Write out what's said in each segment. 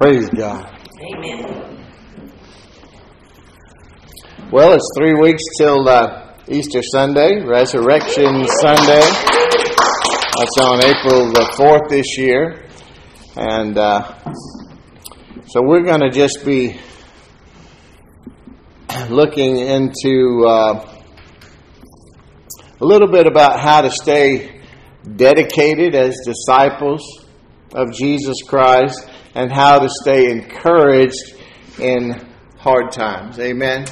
Praise God. Amen. Well, it's three weeks till uh, Easter Sunday, Resurrection Sunday. That's on April the 4th this year. And uh, so we're going to just be looking into uh, a little bit about how to stay dedicated as disciples of Jesus Christ and how to stay encouraged in hard times. Amen.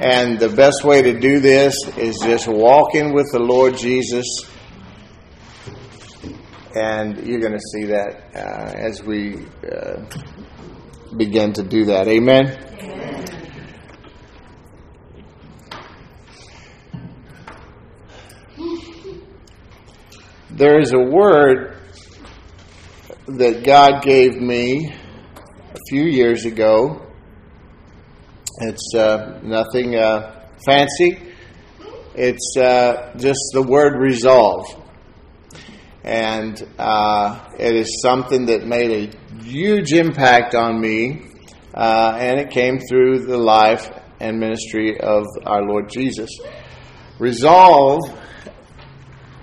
And the best way to do this is just walking with the Lord Jesus. And you're going to see that uh, as we uh, begin to do that. Amen. There is a word that God gave me a few years ago. It's uh, nothing uh, fancy. It's uh, just the word resolve. And uh, it is something that made a huge impact on me, uh, and it came through the life and ministry of our Lord Jesus. Resolve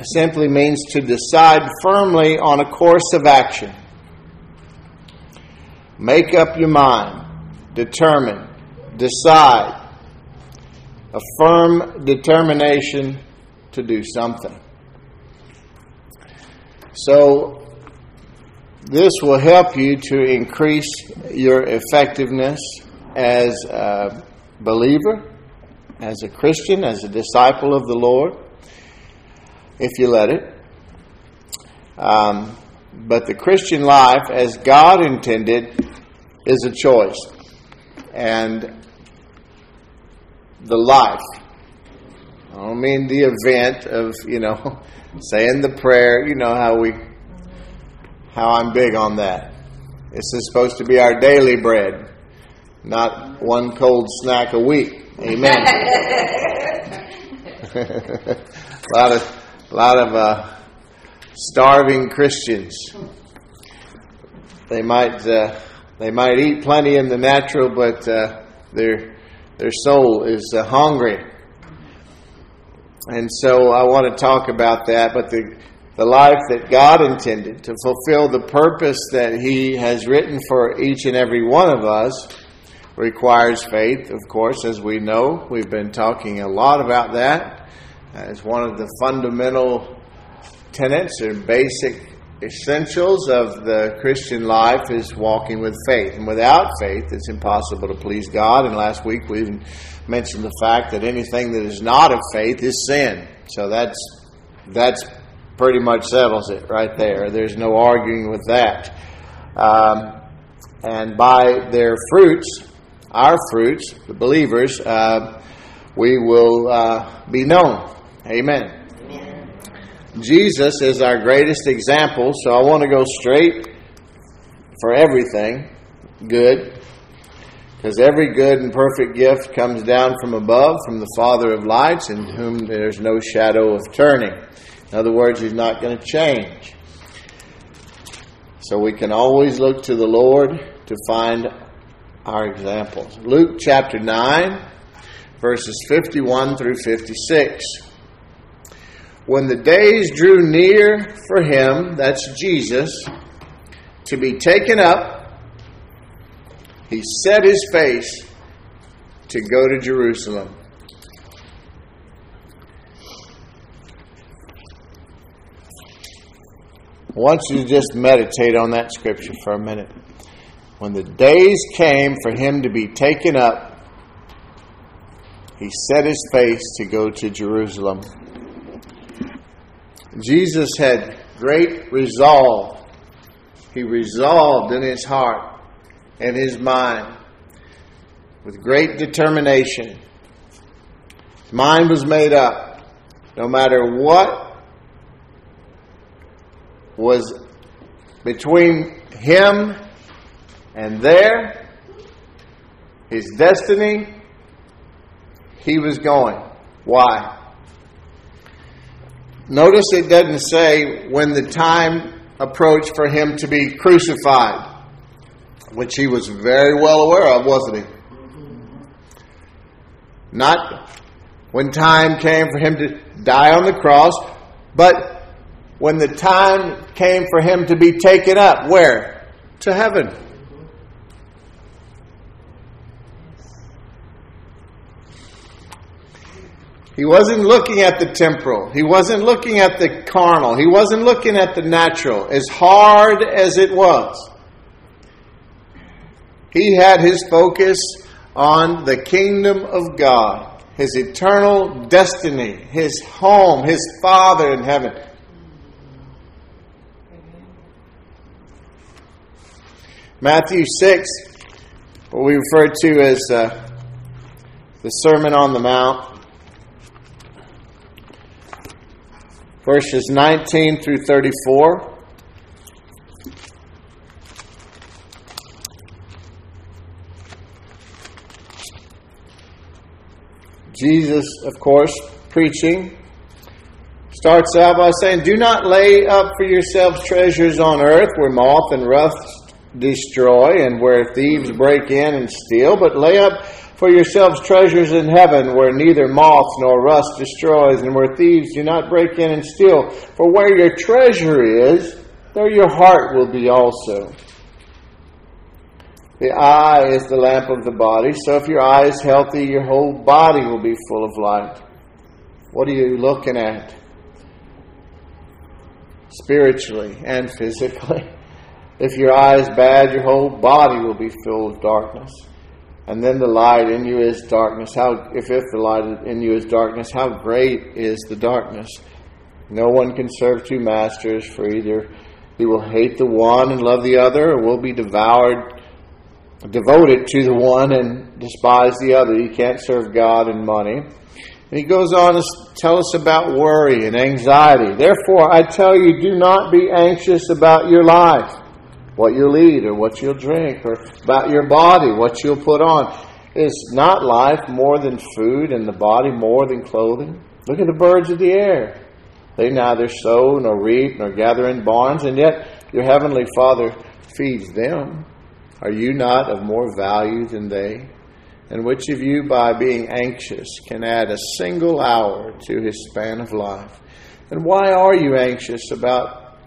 simply means to decide firmly on a course of action. Make up your mind, determine, decide. A firm determination to do something. So, this will help you to increase your effectiveness as a believer, as a Christian, as a disciple of the Lord if you let it. Um, but the Christian life, as God intended, is a choice. And the life, I don't mean the event of, you know, saying the prayer, you know how we, how I'm big on that. This is supposed to be our daily bread, not one cold snack a week. Amen. a lot of a lot of uh, starving Christians. They might uh, they might eat plenty in the natural, but uh, their their soul is uh, hungry. And so I want to talk about that. But the the life that God intended to fulfill the purpose that He has written for each and every one of us requires faith, of course, as we know. We've been talking a lot about that as one of the fundamental tenets or basic essentials of the Christian life is walking with faith. And without faith, it's impossible to please God. And last week we even mentioned the fact that anything that is not of faith is sin. So that's that's pretty much settles it right there. There's no arguing with that. Um, and by their fruits, our fruits, the believers, uh, we will uh, be known. Amen. Jesus is our greatest example, so I want to go straight for everything good, because every good and perfect gift comes down from above, from the Father of lights, in whom there's no shadow of turning. In other words, He's not going to change. So we can always look to the Lord to find our examples. Luke chapter 9, verses 51 through 56. When the days drew near for him, that's Jesus, to be taken up, he set his face to go to Jerusalem. I want you to just meditate on that scripture for a minute. When the days came for him to be taken up, he set his face to go to Jerusalem. Jesus had great resolve. He resolved in his heart and his mind with great determination. His mind was made up. No matter what was between him and there, his destiny, he was going. Why? Notice it doesn't say when the time approached for him to be crucified. which he was very well aware of, wasn't he? Not when time came for him to die on the cross, but when the time came for him to be taken up. Where? To heaven. He wasn't looking at the temporal. He wasn't looking at the carnal. He wasn't looking at the natural, as hard as it was. He had his focus on the kingdom of God, his eternal destiny, his home, his Father in heaven. Matthew 6, what we refer to as uh, the Sermon on the Mount, verses 19 through 34. Jesus, of course, preaching, starts out by saying, Do not lay up for yourselves treasures on earth where moth and rust destroy and where thieves break in and steal, but lay up for yourselves treasures in heaven where neither moth nor rust destroys and where thieves do not break in and steal. For where your treasure is, there your heart will be also. The eye is the lamp of the body, so if your eye is healthy, your whole body will be full of light. What are you looking at? Spiritually and physically. If your eye is bad, your whole body will be filled with darkness. And then the light in you is darkness. How if if the light in you is darkness, how great is the darkness? No one can serve two masters, for either he will hate the one and love the other, or will be devoured devoted to the one and despise the other. You can't serve God and money. And he goes on to tell us about worry and anxiety. Therefore, I tell you, do not be anxious about your life, what you'll eat or what you'll drink, or about your body, what you'll put on. Is not life more than food and the body more than clothing? Look at the birds of the air. They neither sow nor reap nor gather in barns, and yet your heavenly Father feeds them. Are you not of more value than they? And which of you, by being anxious, can add a single hour to his span of life? And why are you anxious about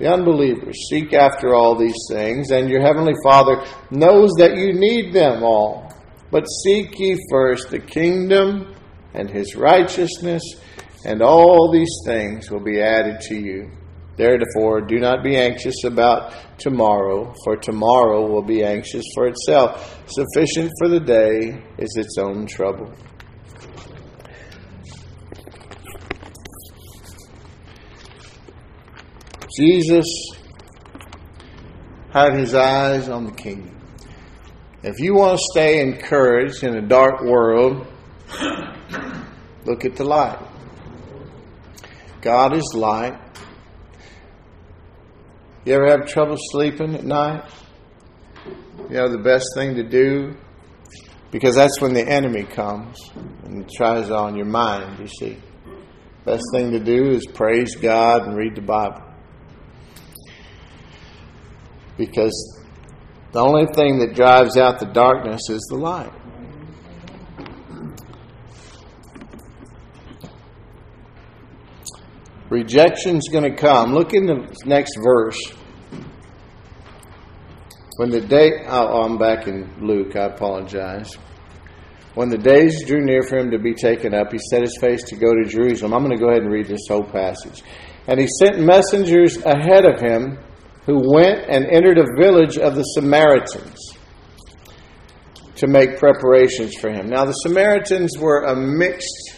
the unbelievers, seek after all these things, and your heavenly Father knows that you need them all. But seek ye first the kingdom and his righteousness, and all these things will be added to you. Therefore, do not be anxious about tomorrow, for tomorrow will be anxious for itself. Sufficient for the day is its own trouble. Jesus had his eyes on the kingdom. If you want to stay encouraged in a dark world, look at the light. God is light. You ever have trouble sleeping at night? You know, the best thing to do, because that's when the enemy comes and tries on your mind, you see. Best thing to do is praise God and read the Bible. Because the only thing that drives out the darkness is the light. Rejection's going to come. Look in the next verse. When the day, oh, oh, I'm back in Luke, I apologize. When the days drew near for him to be taken up, he set his face to go to Jerusalem. I'm going to go ahead and read this whole passage. And he sent messengers ahead of him who went and entered a village of the Samaritans to make preparations for him. Now, the Samaritans were a mixed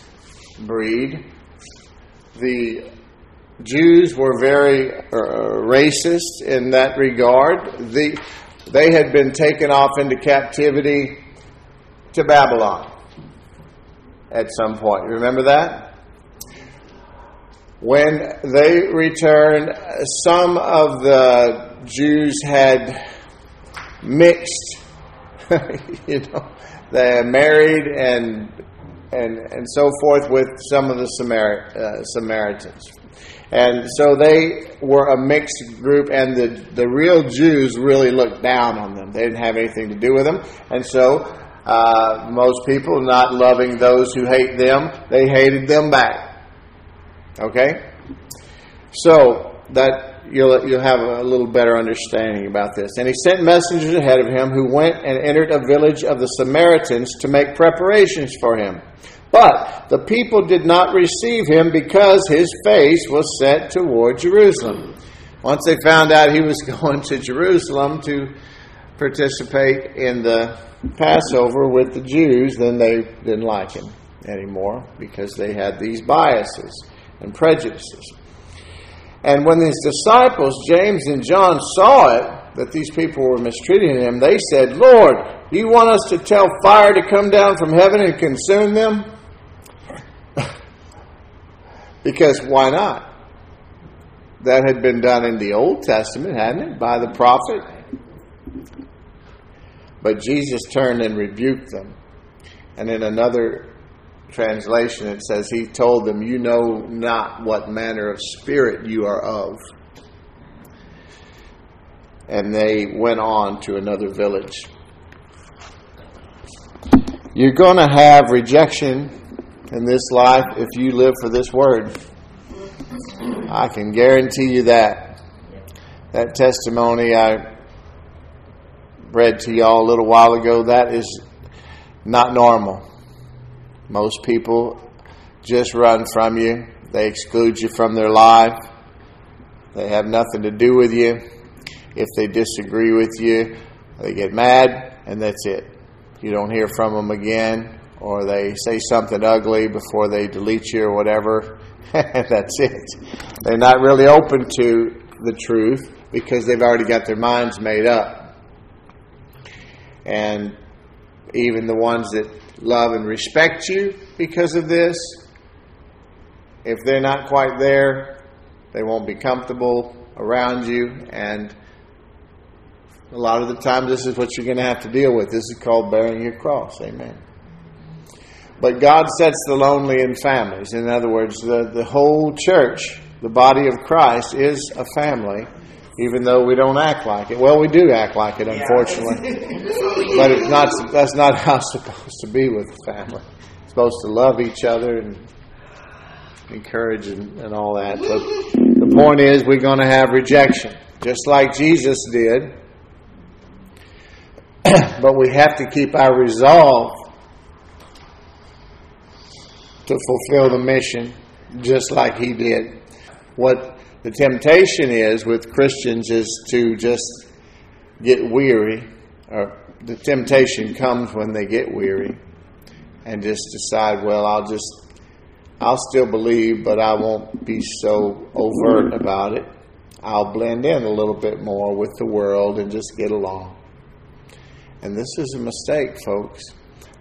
breed. The Jews were very uh, racist in that regard. The they had been taken off into captivity to Babylon at some point. Remember that? When they returned, some of the Jews had mixed, you know, they married and and and so forth with some of the Samar- uh, Samaritans. And so they were a mixed group, and the, the real Jews really looked down on them. They didn't have anything to do with them. And so, uh, most people, not loving those who hate them, they hated them back. Okay? So, that you'll, you'll have a little better understanding about this. And he sent messengers ahead of him who went and entered a village of the Samaritans to make preparations for him. But the people did not receive him because his face was set toward Jerusalem. Once they found out he was going to Jerusalem to participate in the Passover with the Jews, then they didn't like him anymore because they had these biases and prejudices. And when his disciples, James and John, saw it, that these people were mistreating him, they said, Lord, do you want us to tell fire to come down from heaven and consume them? Because why not? That had been done in the Old Testament, hadn't it, by the prophet? But Jesus turned and rebuked them. And in another translation, it says, He told them, You know not what manner of spirit you are of. And they went on to another village. You're going to have rejection in this life if you live for this word. I can guarantee you that. That testimony I read to y'all a little while ago, that is not normal. Most people just run from you, they exclude you from their life, they have nothing to do with you. If they disagree with you, they get mad, and that's it. You don't hear from them again or they say something ugly before they delete you or whatever. That's it. They're not really open to the truth because they've already got their minds made up. And even the ones that love and respect you because of this, if they're not quite there, they won't be comfortable around you. And a lot of the time, this is what you're going to have to deal with. This is called bearing your cross. Amen. But God sets the lonely in families. In other words, the, the whole church, the body of Christ, is a family, even though we don't act like it. Well, we do act like it, unfortunately. but it's not, that's not how it's supposed to be with a family. It's supposed to love each other and encourage and, and all that. But the point is, we're going to have rejection, just like Jesus did. but we have to keep our resolve to fulfill the mission just like he did. What the temptation is with Christians is to just get weary, or the temptation comes when they get weary and just decide, well, I'll just, I'll still believe, but I won't be so overt about it. I'll blend in a little bit more with the world and just get along. And this is a mistake, folks.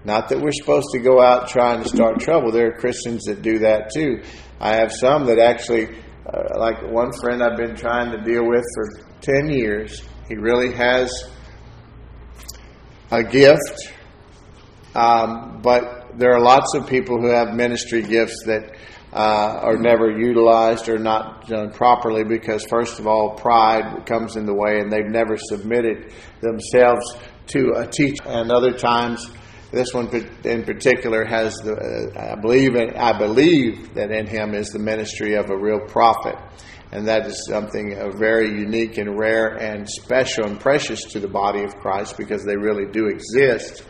Not that we're supposed to go out trying to start trouble. There are Christians that do that too. I have some that actually, uh, like one friend I've been trying to deal with for 10 years. He really has a gift, um, but there are lots of people who have ministry gifts that uh, are never utilized or not done properly because, first of all, pride comes in the way and they've never submitted themselves to a teacher. And other times, this one in particular has the, I believe, I believe that in him is the ministry of a real prophet. And that is something uh, very unique and rare and special and precious to the body of Christ because they really do exist.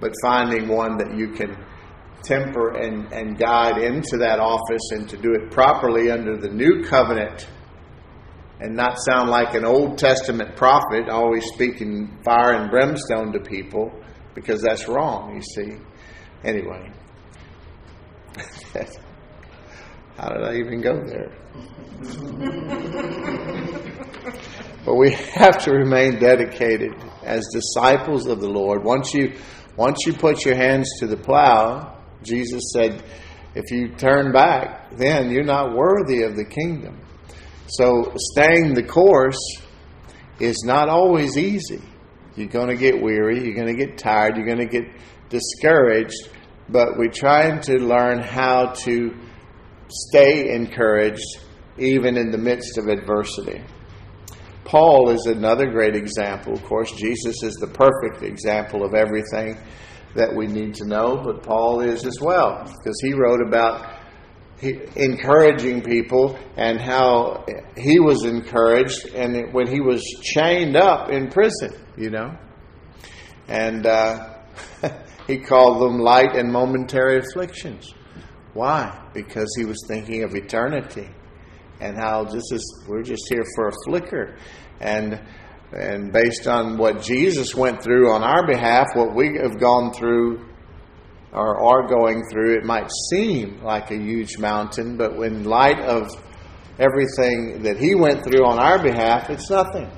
But finding one that you can temper and, and guide into that office and to do it properly under the new covenant and not sound like an Old Testament prophet, always speaking fire and brimstone to people, because that's wrong, you see. Anyway, how did I even go there? but we have to remain dedicated as disciples of the Lord. Once you once you put your hands to the plow, Jesus said, if you turn back, then you're not worthy of the kingdom. So staying the course is not always easy. You're going to get weary, you're going to get tired, you're going to get discouraged, but we're trying to learn how to stay encouraged even in the midst of adversity. Paul is another great example. Of course, Jesus is the perfect example of everything that we need to know, but Paul is as well, because he wrote about encouraging people and how he was encouraged and when he was chained up in prison, you know. And uh, he called them light and momentary afflictions. Why? Because he was thinking of eternity and how this is we're just here for a flicker and and based on what Jesus went through on our behalf, what we have gone through or are going through, it might seem like a huge mountain, but in light of everything that He went through on our behalf, it's nothing.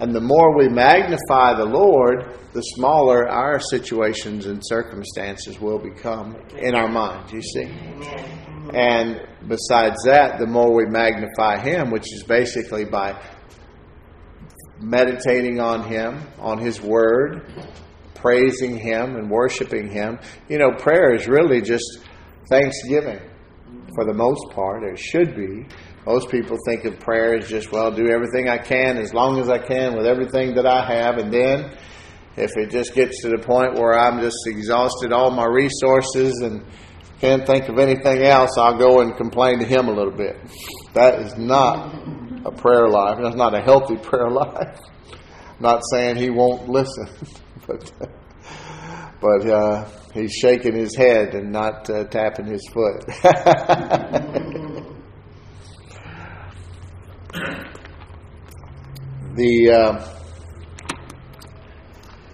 And the more we magnify the Lord, the smaller our situations and circumstances will become in our minds, you see. And besides that, the more we magnify Him, which is basically by meditating on Him, on His Word, praising Him and worshiping Him. You know, prayer is really just thanksgiving for the most part, or should be. Most people think of prayer as just, well, do everything I can as long as I can with everything that I have, and then if it just gets to the point where I'm just exhausted all my resources and can't think of anything else, I'll go and complain to Him a little bit. That is not a prayer life. That's not a healthy prayer life. not saying He won't listen, but but uh, he's shaking his head and not uh, tapping his foot. the uh,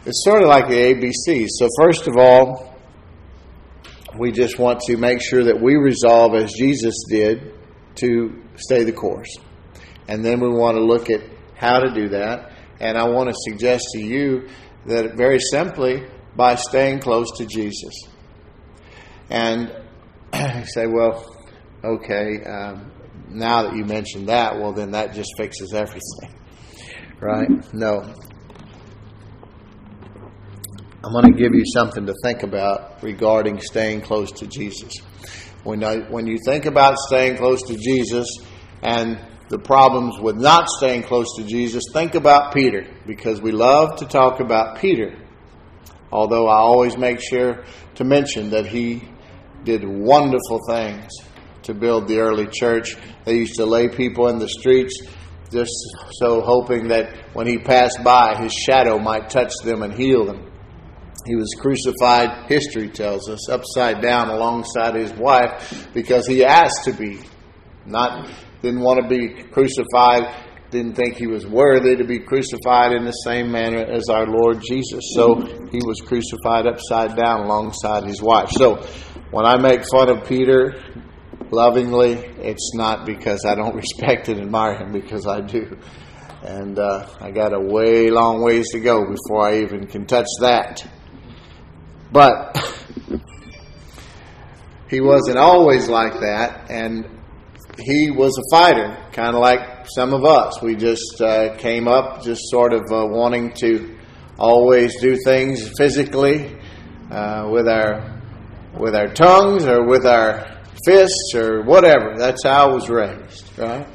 it's sort of like the ABC. So first of all, we just want to make sure that we resolve as Jesus did to stay the course. And then we want to look at how to do that. And I want to suggest to you that very simply by staying close to Jesus. And say, well, okay, um, now that you mentioned that, well, then that just fixes everything. Right? No. I'm going to give you something to think about regarding staying close to Jesus. When, I, when you think about staying close to Jesus and the problems with not staying close to Jesus, think about Peter because we love to talk about Peter. Although I always make sure to mention that he did wonderful things to build the early church. They used to lay people in the streets just so hoping that when he passed by, his shadow might touch them and heal them. He was crucified, history tells us, upside down alongside his wife because he asked to be. Not didn't want to be crucified, didn't think he was worthy to be crucified in the same manner as our Lord Jesus. So he was crucified upside down alongside his wife. So when I make fun of Peter lovingly, it's not because I don't respect and admire him, because I do. And uh, I got a way long ways to go before I even can touch that. But he wasn't always like that, and he was a fighter, kind of like some of us. We just uh, came up just sort of uh, wanting to always do things physically uh, with our with our tongues or with our fists or whatever. That's how I was raised, right?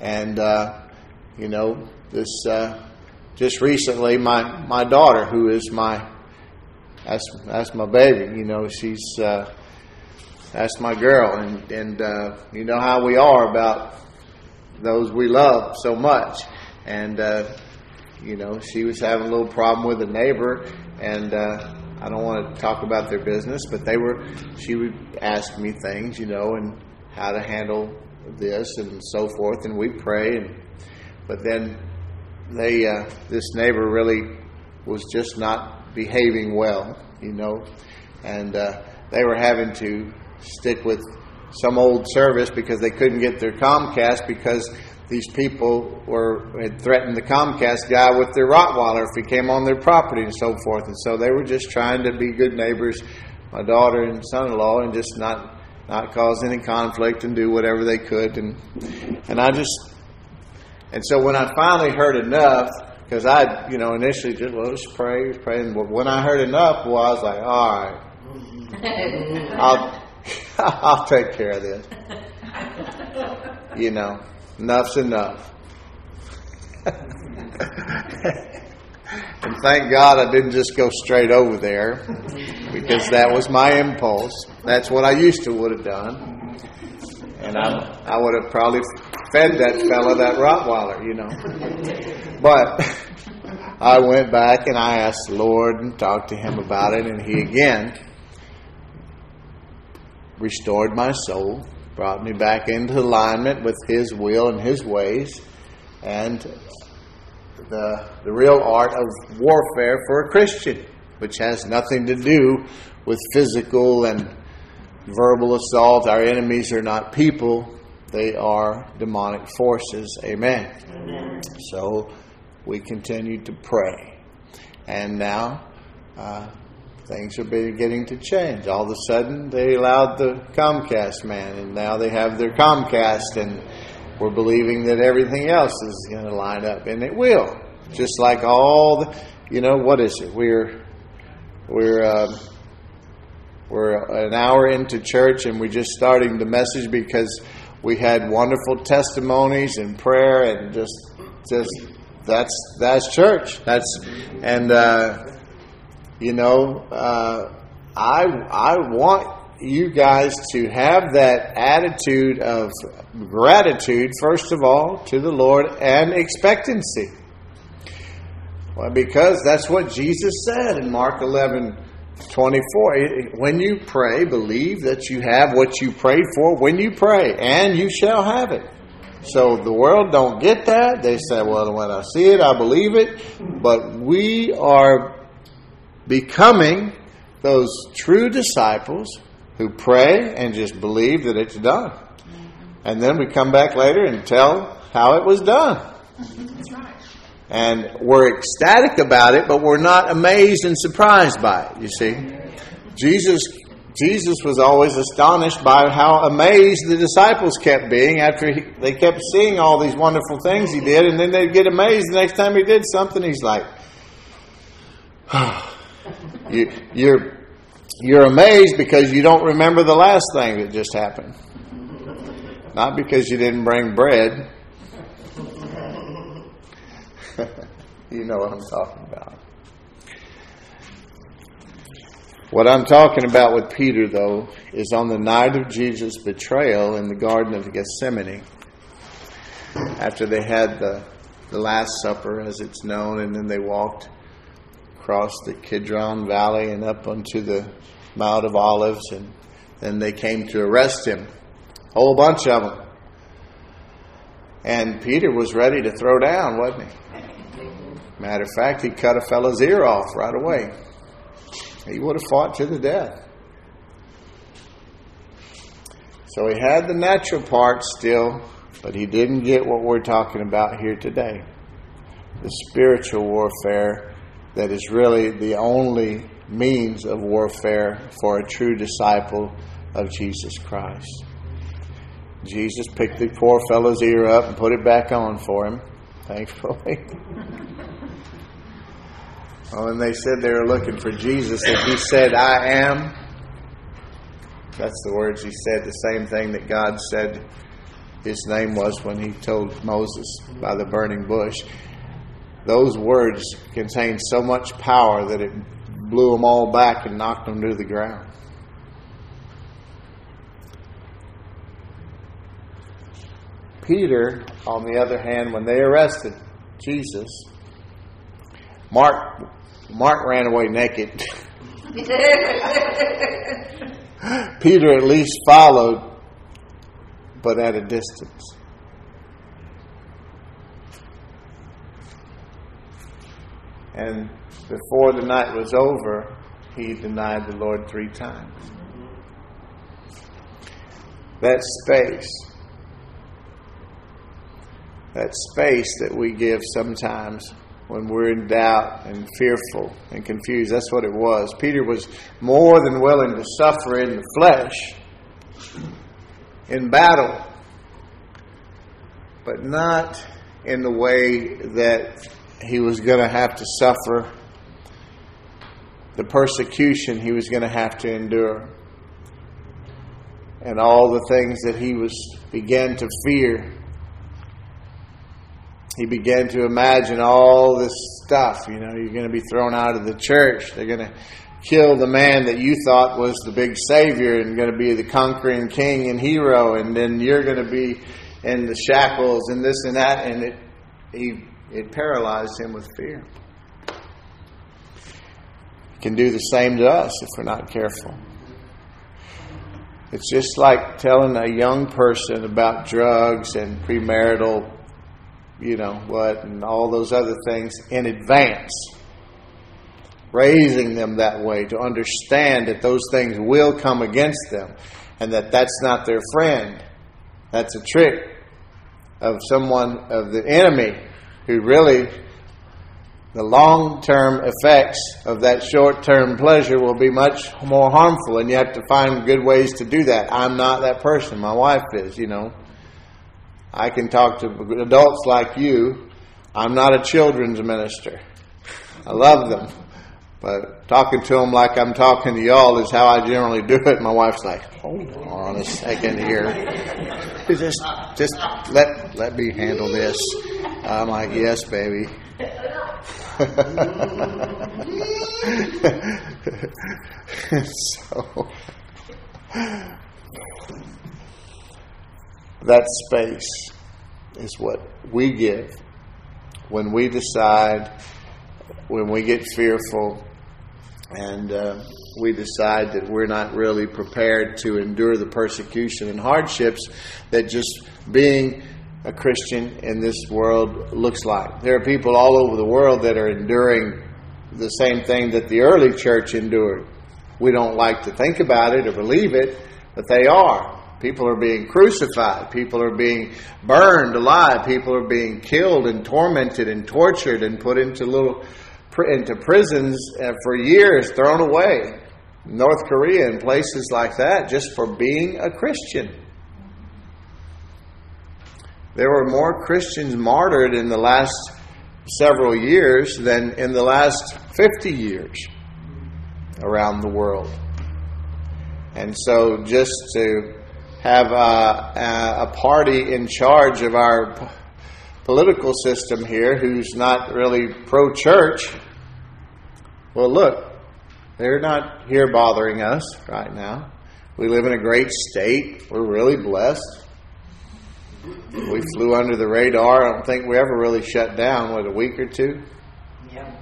And uh, you know, this uh, just recently, my my daughter, who is my that's that's my baby. You know, she's uh, that's my girl, and and uh, you know how we are about those we love so much, and uh, you know she was having a little problem with a neighbor, and uh, I don't want to talk about their business, but they were. She would ask me things, you know, and how to handle this and so forth, and we pray, and but then they uh, this neighbor really was just not behaving well, you know, and uh, they were having to stick with some old service because they couldn't get their Comcast because these people were had threatened the Comcast guy with their Rottweiler if he came on their property and so forth. And so they were just trying to be good neighbors, my daughter and son-in-law, and just not not cause any conflict and do whatever they could. And and I just and so when I finally heard enough, because I, you know, initially just well, just pray, pray, and when I heard enough, well, I was like, all right, I'll I'll take care of this. You know, enough's enough. and thank God I didn't just go straight over there because that was my impulse. That's what I used to would have done. And I, I would have probably fed that fella that Rottweiler, you know. But I went back and I asked the Lord and talked to him about it, and he again restored my soul, brought me back into alignment with his will and his ways, and the, the real art of warfare for a Christian, which has nothing to do with physical and verbal assault. Our enemies are not people, they are demonic forces. Amen. Amen. So we continue to pray. And now uh, things are beginning to change. All of a sudden, they allowed the Comcast man, and now they have their Comcast, and we're believing that everything else is going to line up, and it will. Just like all the, you know, what is it? We're we're uh, we're an hour into church, and we're just starting the message because we had wonderful testimonies and prayer and just just that's that's church that's and uh, you know uh, I I want you guys to have that attitude of gratitude first of all to the Lord and expectancy. Well, because that's what Jesus said in Mark 11 24 when you pray believe that you have what you prayed for when you pray and you shall have it. So the world don't get that. They say well when i see it i believe it. But we are becoming those true disciples who pray and just believe that it's done and then we come back later and tell how it was done that's right and we're ecstatic about it, but we're not amazed and surprised by it, you see. Jesus Jesus was always astonished by how amazed the disciples kept being after he, they kept seeing all these wonderful things he did, and then they'd get amazed the next time he did something. He's like, ah, you, you're, you're amazed because you don't remember the last thing that just happened. Not because you didn't bring bread. you know what I'm talking about. What I'm talking about with Peter, though, is on the night of Jesus' betrayal in the Garden of Gethsemane, after they had the, the Last Supper, as it's known, and then they walked across the Kidron Valley and up onto the Mount of Olives, and then they came to arrest him. A whole bunch of them. And Peter was ready to throw down, wasn't he? Matter of fact, he cut a fellow's ear off right away. He would have fought to the death. So he had the natural part still, but he didn't get what we're talking about here today the spiritual warfare that is really the only means of warfare for a true disciple of Jesus Christ. Jesus picked the poor fellow's ear up and put it back on for him, thankfully. Oh, and they said they were looking for Jesus, and he said, I am. That's the words he said, the same thing that God said his name was when he told Moses by the burning bush. Those words contained so much power that it blew them all back and knocked them to the ground. Peter, on the other hand, when they arrested Jesus, Mark Mark ran away naked. Peter at least followed, but at a distance. And before the night was over, he denied the Lord three times. That space that space that we give sometimes when we're in doubt and fearful and confused. That's what it was. Peter was more than willing to suffer in the flesh in battle, but not in the way that he was going to have to suffer the persecution he was going to have to endure and all the things that he was began to fear he began to imagine all this stuff. You know, you're going to be thrown out of the church. They're going to kill the man that you thought was the big savior and going to be the conquering king and hero, and then you're going to be in the shackles and this and that, and it he it paralyzed him with fear. It can do the same to us if we're not careful. It's just like telling a young person about drugs and premarital you know what, and all those other things in advance. Raising them that way to understand that those things will come against them and that that's not their friend. That's a trick of someone, of the enemy, who really, the long term effects of that short term pleasure will be much more harmful, and you have to find good ways to do that. I'm not that person. My wife is, you know. I can talk to adults like you. I'm not a children's minister. I love them. But talking to them like I'm talking to y'all is how I generally do it. My wife's like, hold on a second here. Just, just let, let me handle this. I'm like, yes, baby. so, that space is what we give when we decide, when we get fearful, and uh, we decide that we're not really prepared to endure the persecution and hardships that just being a Christian in this world looks like. There are people all over the world that are enduring the same thing that the early church endured. We don't like to think about it or believe it, but they are. People are being crucified. People are being burned alive. People are being killed and tormented and tortured and put into little into prisons uh, for years, thrown away. North Korea and places like that just for being a Christian. There were more Christians martyred in the last several years than in the last 50 years around the world. And so just to have a, a party in charge of our political system here who's not really pro church, well, look, they're not here bothering us right now. We live in a great state. We're really blessed. We flew under the radar. I don't think we ever really shut down, what, a week or two? Yeah.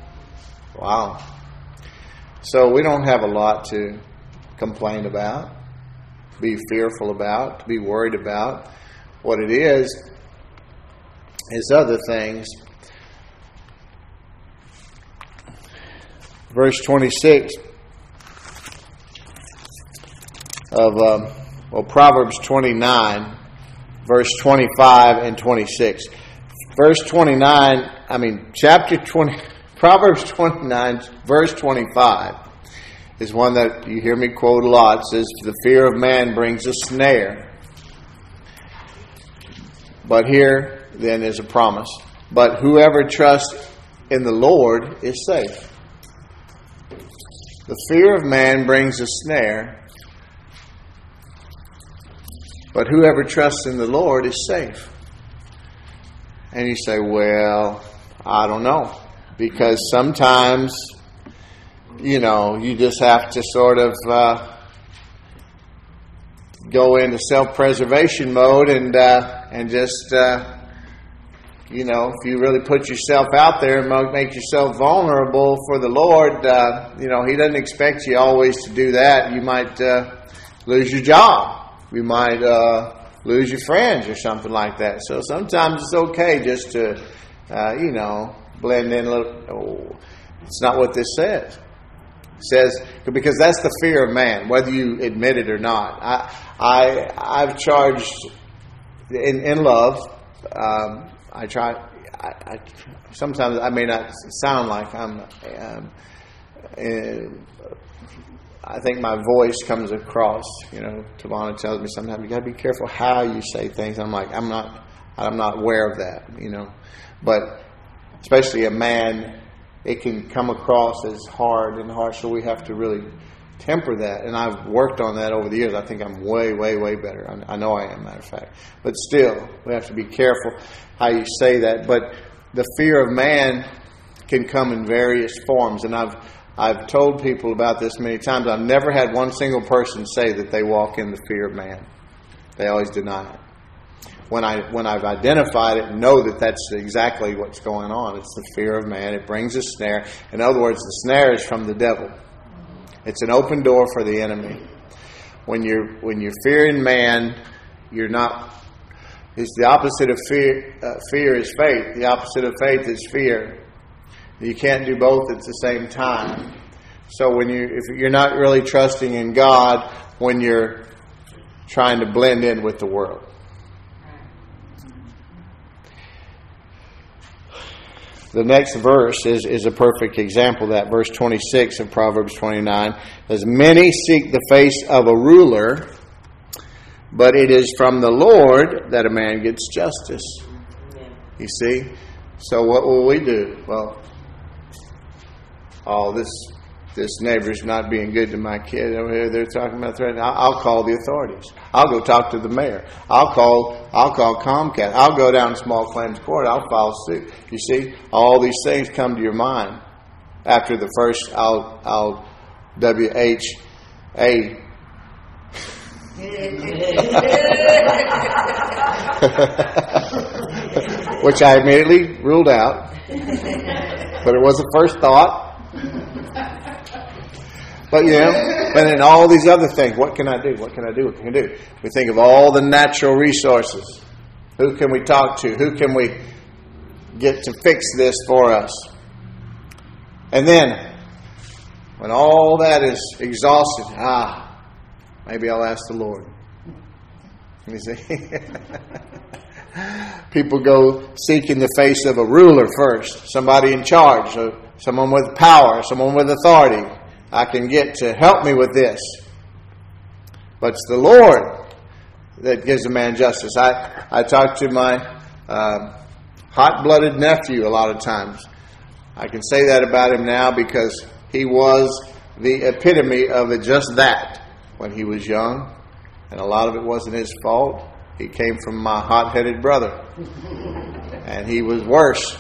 Wow. So we don't have a lot to complain about be fearful about, to be worried about. What it is, is other things. Verse 26 of, um, well, Proverbs 29, verse 25 and 26. Verse 29, I mean, chapter 20, Proverbs 29, verse 25 is one that you hear me quote a lot. It says, The fear of man brings a snare. But here, then, is a promise. But whoever trusts in the Lord is safe. The fear of man brings a snare, but whoever trusts in the Lord is safe. And you say, Well, I don't know. Because sometimes you know, you just have to sort of uh, go into self-preservation mode and uh, and just uh, you know, if you really put yourself out there and make yourself vulnerable for the Lord, uh, you know, He doesn't expect you always to do that. You might uh, lose your job. You might uh, lose your friends or something like that. So sometimes it's okay just to, you know, blend in a little. Oh, it's not what this says says because that's the fear of man, whether you admit it or not. I, I I've charged in in love. Um, I try. I, I, sometimes I may not sound like I'm. Um, uh, I think my voice comes across. You know, Tavana tells me sometimes you got to be careful how you say things. I'm like, I'm not. I'm not aware of that. You know, but especially a man, it can come across as hard and harsh. So we have to really temper that. And I've worked on that over the years. I think I'm way, way, way better. I, I know I am, matter of fact. But still, we have to be careful how you say that. But the fear of man can come in various forms. And I've I've told people about this many times. I've never had one single person say that they walk in the fear of man. They always deny it. When I when I've identified it, know that that's exactly what's going on. It's the fear of man. It brings a snare. In other words, the snare is from the devil. It's an open door for the enemy. When you're when you're fearing man, you're not. It's the opposite of fear. Uh, fear is faith. The opposite of faith is fear. You can't do both at the same time. So when you if you're not really trusting in God when you're trying to blend in with the world. The next verse is, is a perfect example of that. Verse 26 of Proverbs 29 says, Many seek the face of a ruler, but it is from the Lord that a man gets justice. You see? So what will we do? Well, all this this neighbor's not being good to my kid over here. They're talking about threatening. I'll call the authorities. I'll go talk to the mayor. I'll call. I'll call Comcast. I'll go down to small claims court. I'll file suit. You see, all these things come to your mind after the first. I'll. I'll. W H A. Which I immediately ruled out, but it was the first thought. But you know, but then all these other things. What can I do? What can I do? What can I do? We think of all the natural resources. Who can we talk to? Who can we get to fix this for us? And then, when all that is exhausted, ah, maybe I'll ask the Lord. You see? People go seeking the face of a ruler first, somebody in charge, someone with power, someone with authority. I can get to help me with this. But it's the Lord that gives a man justice. I, I talk to my uh, hot blooded nephew a lot of times. I can say that about him now because he was the epitome of it, just that when he was young. And a lot of it wasn't his fault. He came from my hot headed brother. And he was worse.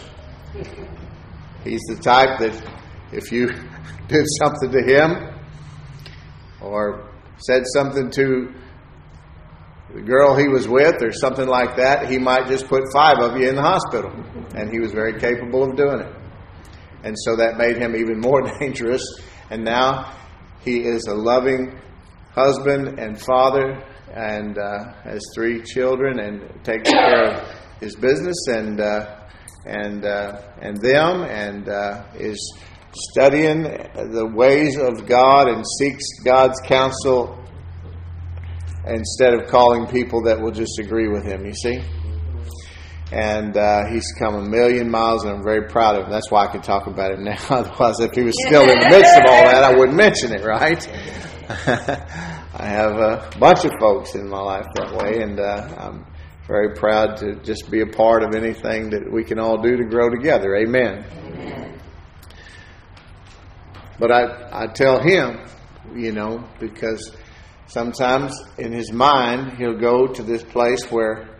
He's the type that if you did something to him or said something to the girl he was with or something like that, he might just put five of you in the hospital. And he was very capable of doing it. And so that made him even more dangerous. And now he is a loving husband and father and uh, has three children and takes care of his business and uh, and uh, and them and uh, is studying the ways of God and seeks God's counsel instead of calling people that will just agree with him, you see? And uh, he's come a million miles, and I'm very proud of him. That's why I can talk about him now. Otherwise, if he was still in the midst of all that, I wouldn't mention it, right? I have a bunch of folks in my life that way, and uh, I'm very proud to just be a part of anything that we can all do to grow together. Amen. But I, I tell him, you know, because sometimes in his mind he'll go to this place where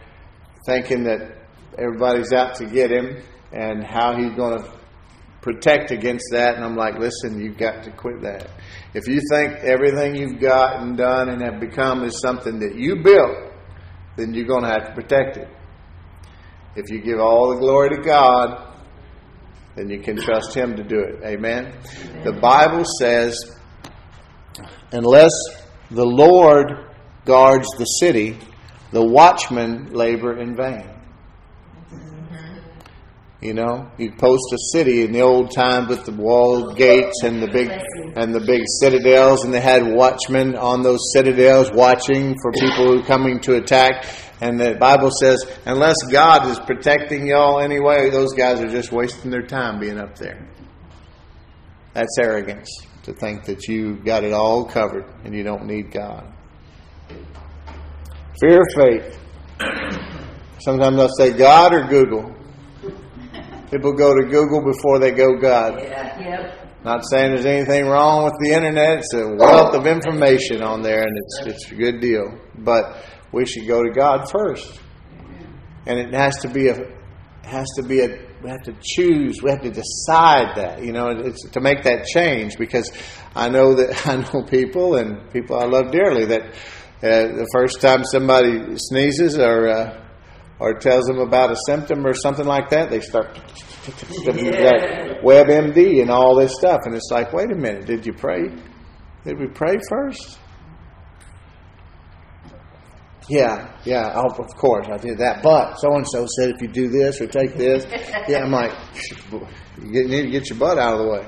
thinking that everybody's out to get him and how he's going to protect against that. And I'm like, listen, you've got to quit that. If you think everything you've got and done and have become is something that you built, then you're going to have to protect it. If you give all the glory to God, then you can trust Him to do it. Amen? Amen. The Bible says, unless the Lord guards the city, the watchmen labor in vain. Mm-hmm. You know, you post a city in the old times with the walled gates and the big and the big citadels, and they had watchmen on those citadels watching for people who coming to attack. And the Bible says, unless God is protecting y'all anyway, those guys are just wasting their time being up there. That's arrogance to think that you got it all covered and you don't need God. Fear of faith. Sometimes I'll say God or Google. People go to Google before they go God. Yeah, yep. Not saying there's anything wrong with the internet. It's a wealth of information on there, and it's it's a good deal. But we should go to God first, and it has to be a has to be a we have to choose. We have to decide that you know it's to make that change because I know that I know people and people I love dearly that uh, the first time somebody sneezes or uh, or tells them about a symptom or something like that, they start that WebMD and all this stuff, and it's like, wait a minute, did you pray? Did we pray first? Yeah, yeah, oh, of course I did that. But so and so said if you do this or take this, yeah, I'm like, you need to get your butt out of the way.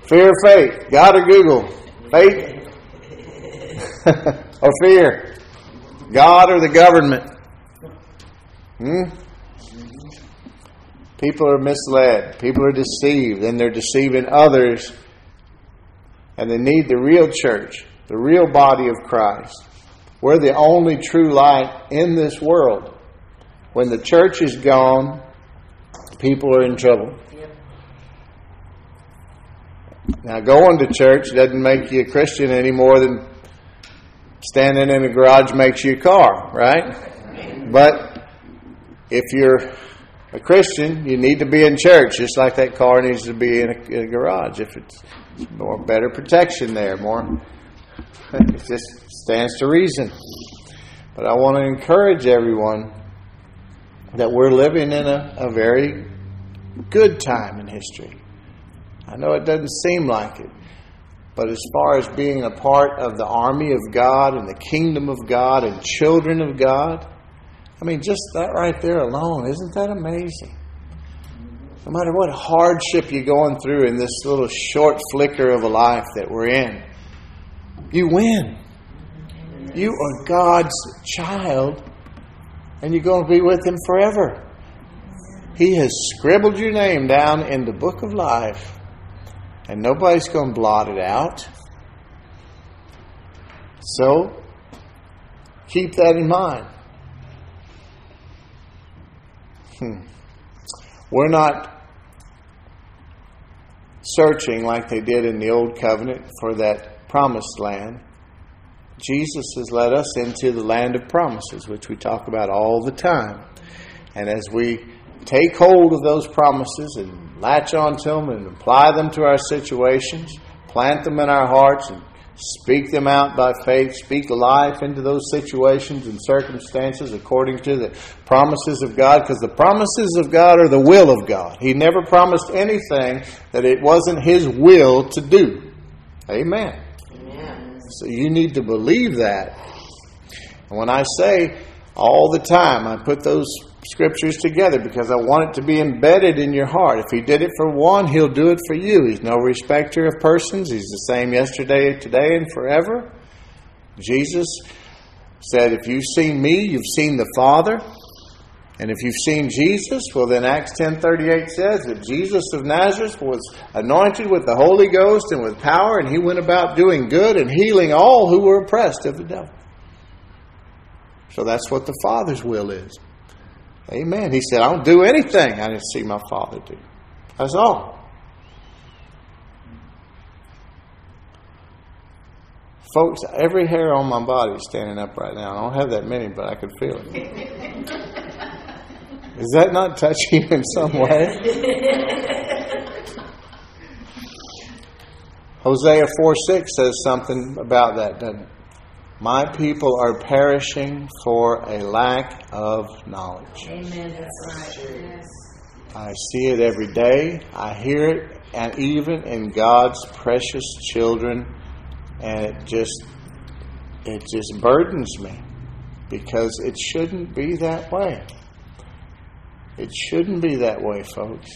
fear or faith? God or Google? Faith or fear? God or the government? Hmm? People are misled. People are deceived, and they're deceiving others. And they need the real church, the real body of Christ. We're the only true light in this world. When the church is gone, people are in trouble. Now, going to church doesn't make you a Christian any more than standing in a garage makes you a car, right? But if you're a Christian, you need to be in church, just like that car needs to be in a, in a garage. If it's more better protection there, more it just stands to reason. But I want to encourage everyone that we're living in a, a very good time in history. I know it doesn't seem like it, but as far as being a part of the army of God and the kingdom of God and children of God, I mean, just that right there alone, isn't that amazing? No matter what hardship you're going through in this little short flicker of a life that we're in, you win. You are God's child, and you're going to be with Him forever. He has scribbled your name down in the book of life, and nobody's going to blot it out. So, keep that in mind. Hmm. We're not searching like they did in the Old Covenant for that promised land. Jesus has led us into the land of promises, which we talk about all the time. And as we take hold of those promises and latch onto them and apply them to our situations, plant them in our hearts, and speak them out by faith, speak life into those situations and circumstances according to the promises of God, because the promises of God are the will of God. He never promised anything that it wasn't His will to do. Amen. So you need to believe that. And when I say all the time, I put those scriptures together because I want it to be embedded in your heart. If He did it for one, He'll do it for you. He's no respecter of persons, He's the same yesterday, today, and forever. Jesus said, If you've seen me, you've seen the Father. And if you've seen Jesus, well then Acts 10:38 says that Jesus of Nazareth was anointed with the Holy Ghost and with power and he went about doing good and healing all who were oppressed of the devil. So that's what the Father's will is. Amen. He said, I don't do anything I didn't see my Father do. That's all. Folks, every hair on my body is standing up right now. I don't have that many, but I can feel it. Is that not touching in some way? Hosea 4 6 says something about that, doesn't it? My people are perishing for a lack of knowledge. Amen. That's right. Yes. I see it every day. I hear it, and even in God's precious children, and it just it just burdens me because it shouldn't be that way. It shouldn't be that way, folks.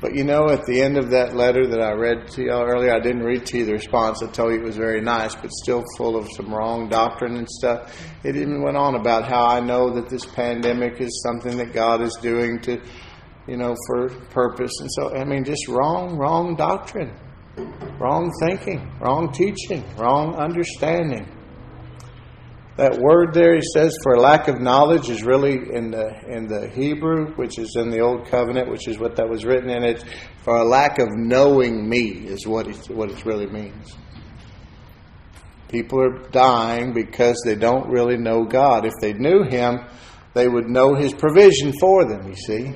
But you know, at the end of that letter that I read to y'all earlier, I didn't read to you the response. I told you it was very nice, but still full of some wrong doctrine and stuff. It even went on about how I know that this pandemic is something that God is doing to, you know, for purpose. And so, I mean, just wrong, wrong doctrine, wrong thinking, wrong teaching, wrong understanding. That word there, he says, for lack of knowledge, is really in the in the Hebrew, which is in the Old Covenant, which is what that was written in it. For a lack of knowing me is what it, what it really means. People are dying because they don't really know God. If they knew Him, they would know His provision for them. You see,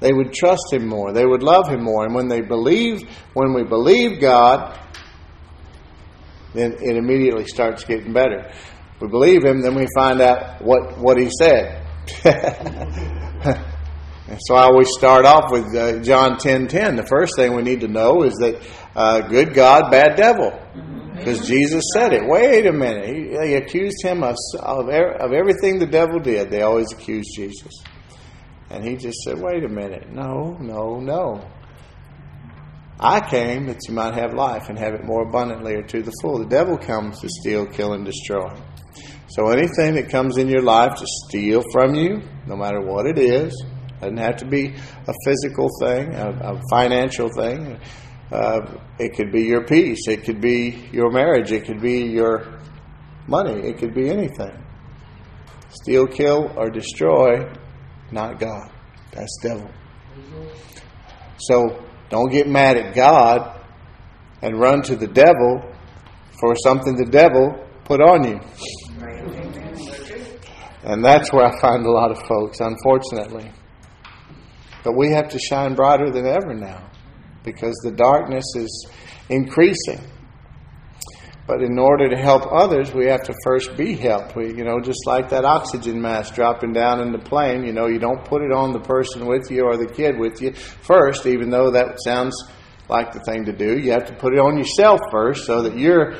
they would trust Him more. They would love Him more. And when they believe, when we believe God, then it immediately starts getting better we believe him, then we find out what, what he said. so I always start off with uh, John 10.10. 10. The first thing we need to know is that uh, good God, bad devil. Because Jesus said it. Wait a minute. He, they accused him of, of, of everything the devil did. They always accused Jesus. And he just said, wait a minute. No, no, no. I came that you might have life and have it more abundantly or to the full. The devil comes to steal, kill, and destroy. So anything that comes in your life to steal from you, no matter what it is, doesn't have to be a physical thing, a, a financial thing. Uh, it could be your peace. It could be your marriage. It could be your money. It could be anything. Steal, kill, or destroy, not God. That's devil. So don't get mad at God and run to the devil for something the devil put on you. And that's where I find a lot of folks, unfortunately. But we have to shine brighter than ever now because the darkness is increasing. But in order to help others, we have to first be helped. We, you know, just like that oxygen mask dropping down in the plane, you know, you don't put it on the person with you or the kid with you first, even though that sounds like the thing to do. You have to put it on yourself first so that you're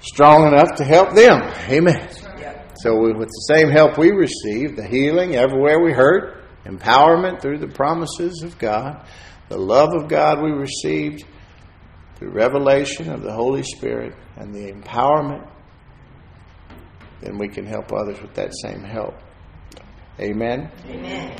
strong enough to help them. Amen. So, with the same help we receive, the healing everywhere we hurt, empowerment through the promises of God, the love of God we received through revelation of the Holy Spirit, and the empowerment, then we can help others with that same help. Amen. Amen.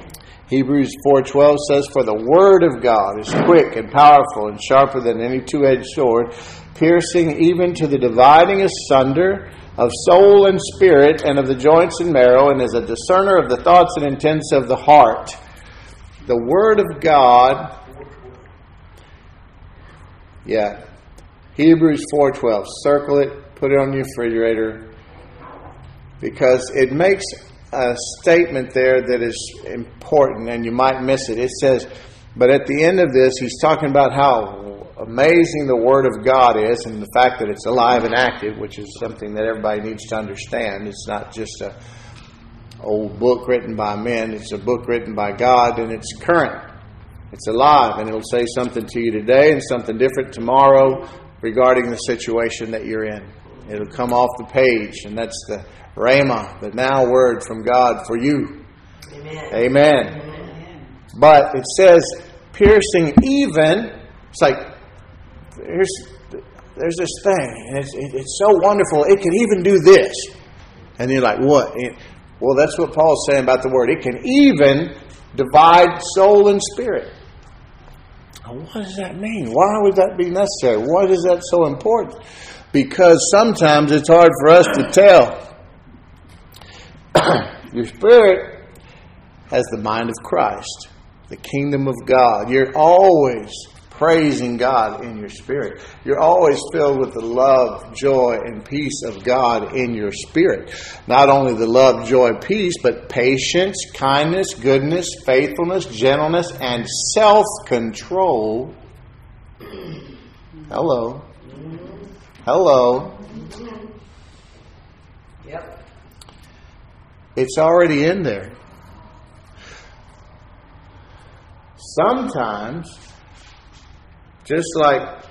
Hebrews 4:12 says for the word of God is quick and powerful and sharper than any two-edged sword piercing even to the dividing asunder of soul and spirit and of the joints and marrow, and is a discerner of the thoughts and intents of the heart. The Word of God, yeah, Hebrews 4.12. Circle it, put it on your refrigerator, because it makes a statement there that is important, and you might miss it. It says, but at the end of this, he's talking about how amazing the Word of God is and the fact that it's alive and active, which is something that everybody needs to understand. It's not just a old book written by men, it's a book written by God and it's current. It's alive and it'll say something to you today and something different tomorrow regarding the situation that you're in. It'll come off the page, and that's the Rhema, the now word from God for you. Amen. Amen. Amen. But it says, piercing even, it's like here's there's this thing, and it's, it, it's so wonderful. It can even do this. And you're like, what? well, that's what Paul's saying about the word. It can even divide soul and spirit. what does that mean? Why would that be necessary? Why is that so important? Because sometimes it's hard for us to tell. Your spirit has the mind of Christ, the kingdom of God. You're always praising God in your spirit. You're always filled with the love, joy, and peace of God in your spirit. Not only the love, joy, peace, but patience, kindness, goodness, faithfulness, gentleness, and self control. Hello. Hello. Yep. It's already in there. Sometimes just like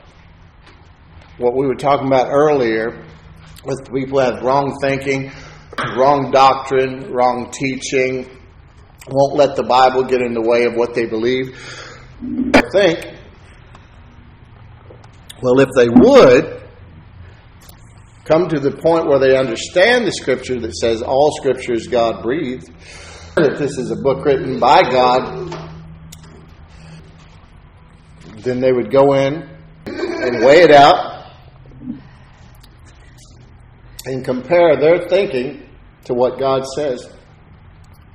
what we were talking about earlier, with people who have wrong thinking, wrong doctrine, wrong teaching, won't let the Bible get in the way of what they believe. Think, well, if they would come to the point where they understand the scripture that says all scripture is God breathed, that this is a book written by God, then they would go in and weigh it out and compare their thinking to what God says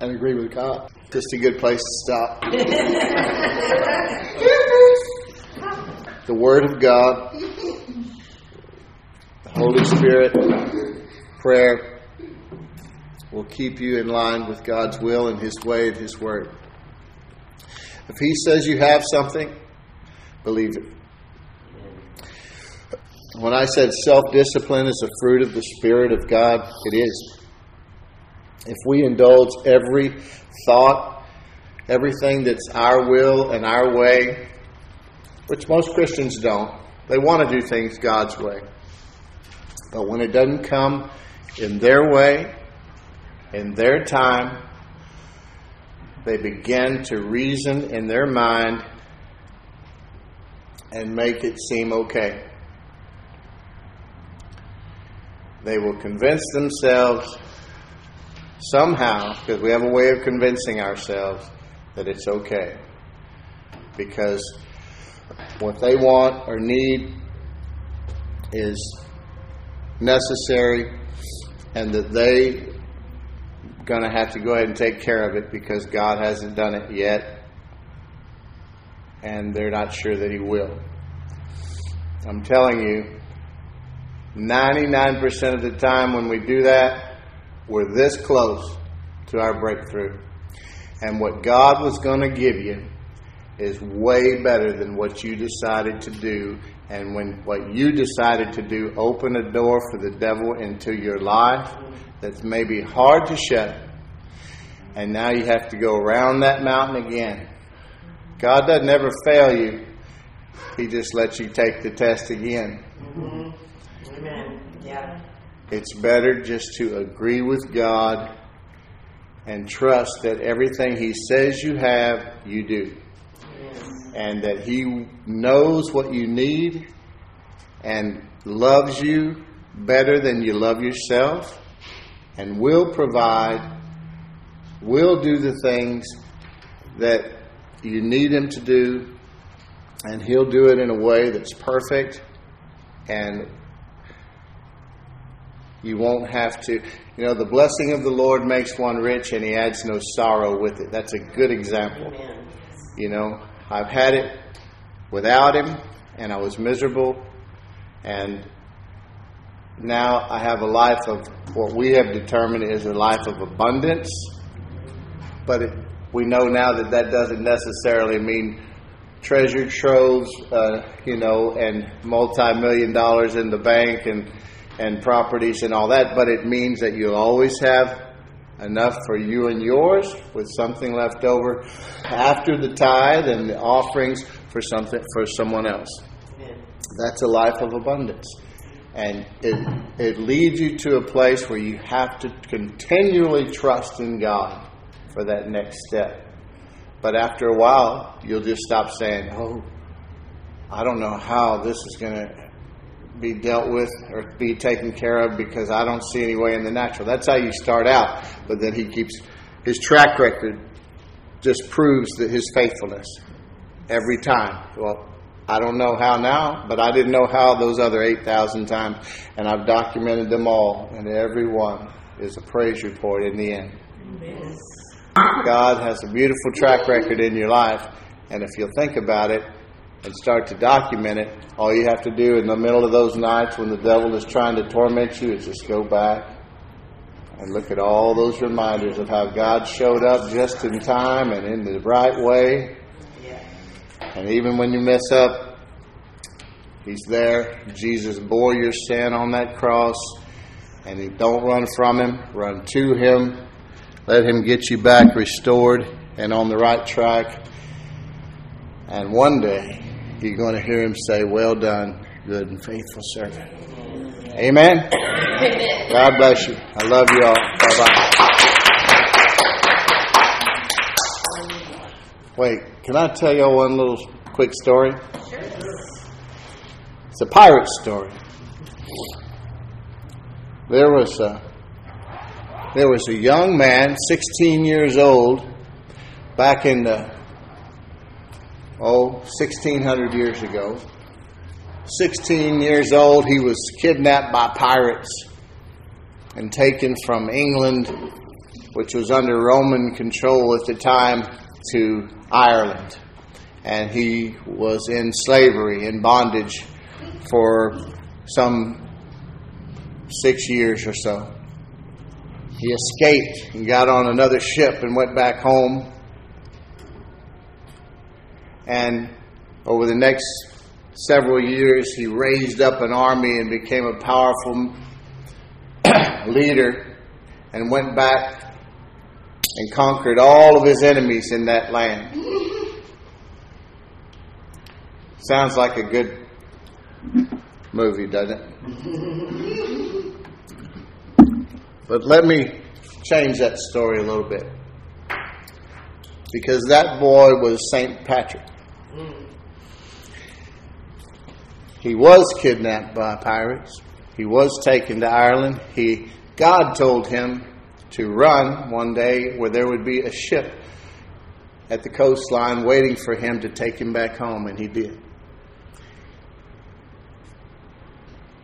and agree with God. Just a good place to stop. the Word of God, the Holy Spirit, prayer will keep you in line with God's will and His way and His Word. If He says you have something, believe it. When I said self discipline is a fruit of the Spirit of God, it is. If we indulge every thought, everything that's our will and our way, which most Christians don't, they want to do things God's way. But when it doesn't come in their way, in their time, they begin to reason in their mind and make it seem okay. They will convince themselves somehow, because we have a way of convincing ourselves that it's okay. Because what they want or need is necessary and that they're going to have to go ahead and take care of it because God hasn't done it yet and they're not sure that he will. I'm telling you 99% of the time when we do that we're this close to our breakthrough. And what God was going to give you is way better than what you decided to do. And when what you decided to do opened a door for the devil into your life that's maybe hard to shut. And now you have to go around that mountain again. God doesn't ever fail you. He just lets you take the test again. Mm-hmm. Amen. Yeah. It's better just to agree with God and trust that everything He says you have, you do. And that He knows what you need and loves you better than you love yourself and will provide, will do the things that you need Him to do, and He'll do it in a way that's perfect and you won't have to. You know, the blessing of the Lord makes one rich and he adds no sorrow with it. That's a good example. Amen. You know, I've had it without him and I was miserable. And now I have a life of what we have determined is a life of abundance. But it, we know now that that doesn't necessarily mean treasure troves, uh, you know, and multi million dollars in the bank and and properties and all that, but it means that you'll always have enough for you and yours with something left over after the tithe and the offerings for something for someone else. That's a life of abundance. And it, it leads you to a place where you have to continually trust in God for that next step. But after a while, you'll just stop saying, Oh, I don't know how this is going to be dealt with or be taken care of because I don't see any way in the natural. That's how you start out. But then he keeps his track record just proves that his faithfulness every time. Well, I don't know how now, but I didn't know how those other 8,000 times. And I've documented them all, and every one is a praise report in the end. God has a beautiful track record in your life, and if you'll think about it, and start to document it, all you have to do in the middle of those nights when the devil is trying to torment you is just go back and look at all those reminders of how God showed up just in time and in the right way. And even when you mess up, He's there. Jesus bore your sin on that cross. And you don't run from Him, run to Him. Let Him get you back restored and on the right track. And one day, you're going to hear him say, Well done, good and faithful servant. Amen. God bless you. I love you all. Bye bye. Wait, can I tell you one little quick story? Sure. It's a pirate story. There was a there was a young man, 16 years old, back in the oh 1600 years ago. 16 years old, he was kidnapped by pirates and taken from England, which was under Roman control at the time, to Ireland. And he was in slavery, in bondage for some six years or so. He escaped and got on another ship and went back home. And over the next several years, he raised up an army and became a powerful leader and went back and conquered all of his enemies in that land. Sounds like a good movie, doesn't it? But let me change that story a little bit. Because that boy was St. Patrick. He was kidnapped by pirates. He was taken to Ireland. He God told him to run one day where there would be a ship at the coastline waiting for him to take him back home, and he did.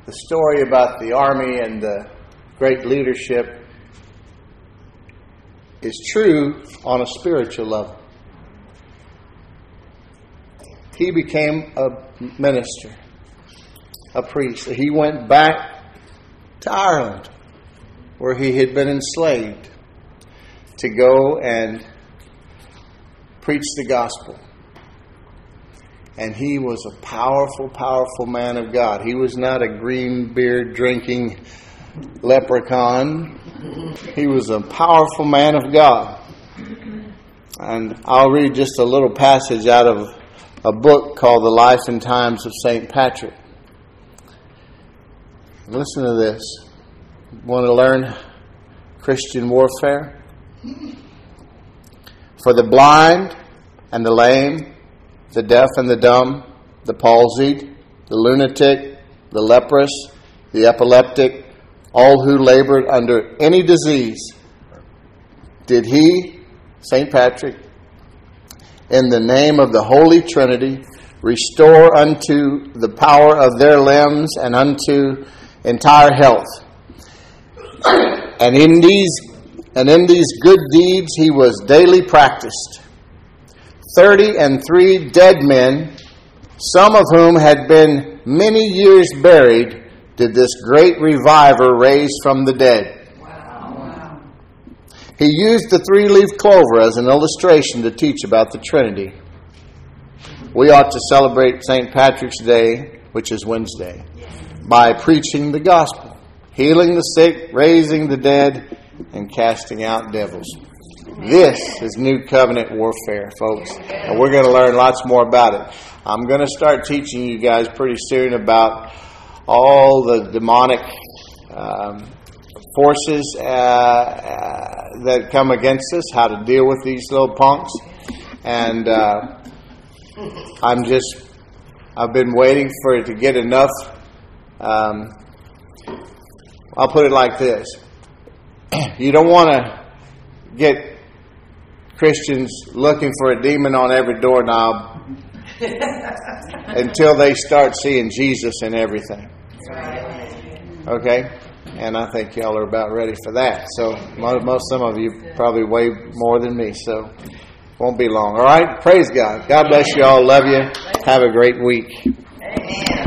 The story about the army and the great leadership is true on a spiritual level. He became a minister, a priest. He went back to Ireland, where he had been enslaved, to go and preach the gospel. And he was a powerful, powerful man of God. He was not a green beer drinking leprechaun. He was a powerful man of God. And I'll read just a little passage out of a book called The Life and Times of St. Patrick. Listen to this. Want to learn Christian warfare? For the blind and the lame, the deaf and the dumb, the palsied, the lunatic, the leprous, the epileptic, all who labored under any disease, did he, St. Patrick, in the name of the Holy Trinity, restore unto the power of their limbs and unto entire health. And in these and in these good deeds he was daily practiced. Thirty and three dead men, some of whom had been many years buried, did this great reviver raise from the dead. Wow. He used the three leaf clover as an illustration to teach about the Trinity. We ought to celebrate St. Patrick's Day, which is Wednesday, by preaching the gospel, healing the sick, raising the dead, and casting out devils. This is New Covenant warfare, folks, and we're going to learn lots more about it. I'm going to start teaching you guys pretty soon about all the demonic um, forces uh, uh, that come against us, how to deal with these little punks. And uh, I'm just, I've been waiting for it to get enough. Um, I'll put it like this you don't want to get Christians looking for a demon on every doorknob until they start seeing Jesus in everything. Okay? And I think y'all are about ready for that. So, most, some of you probably way more than me, so won't be long. All right? Praise God. God bless you all. Love you. Have a great week. Amen.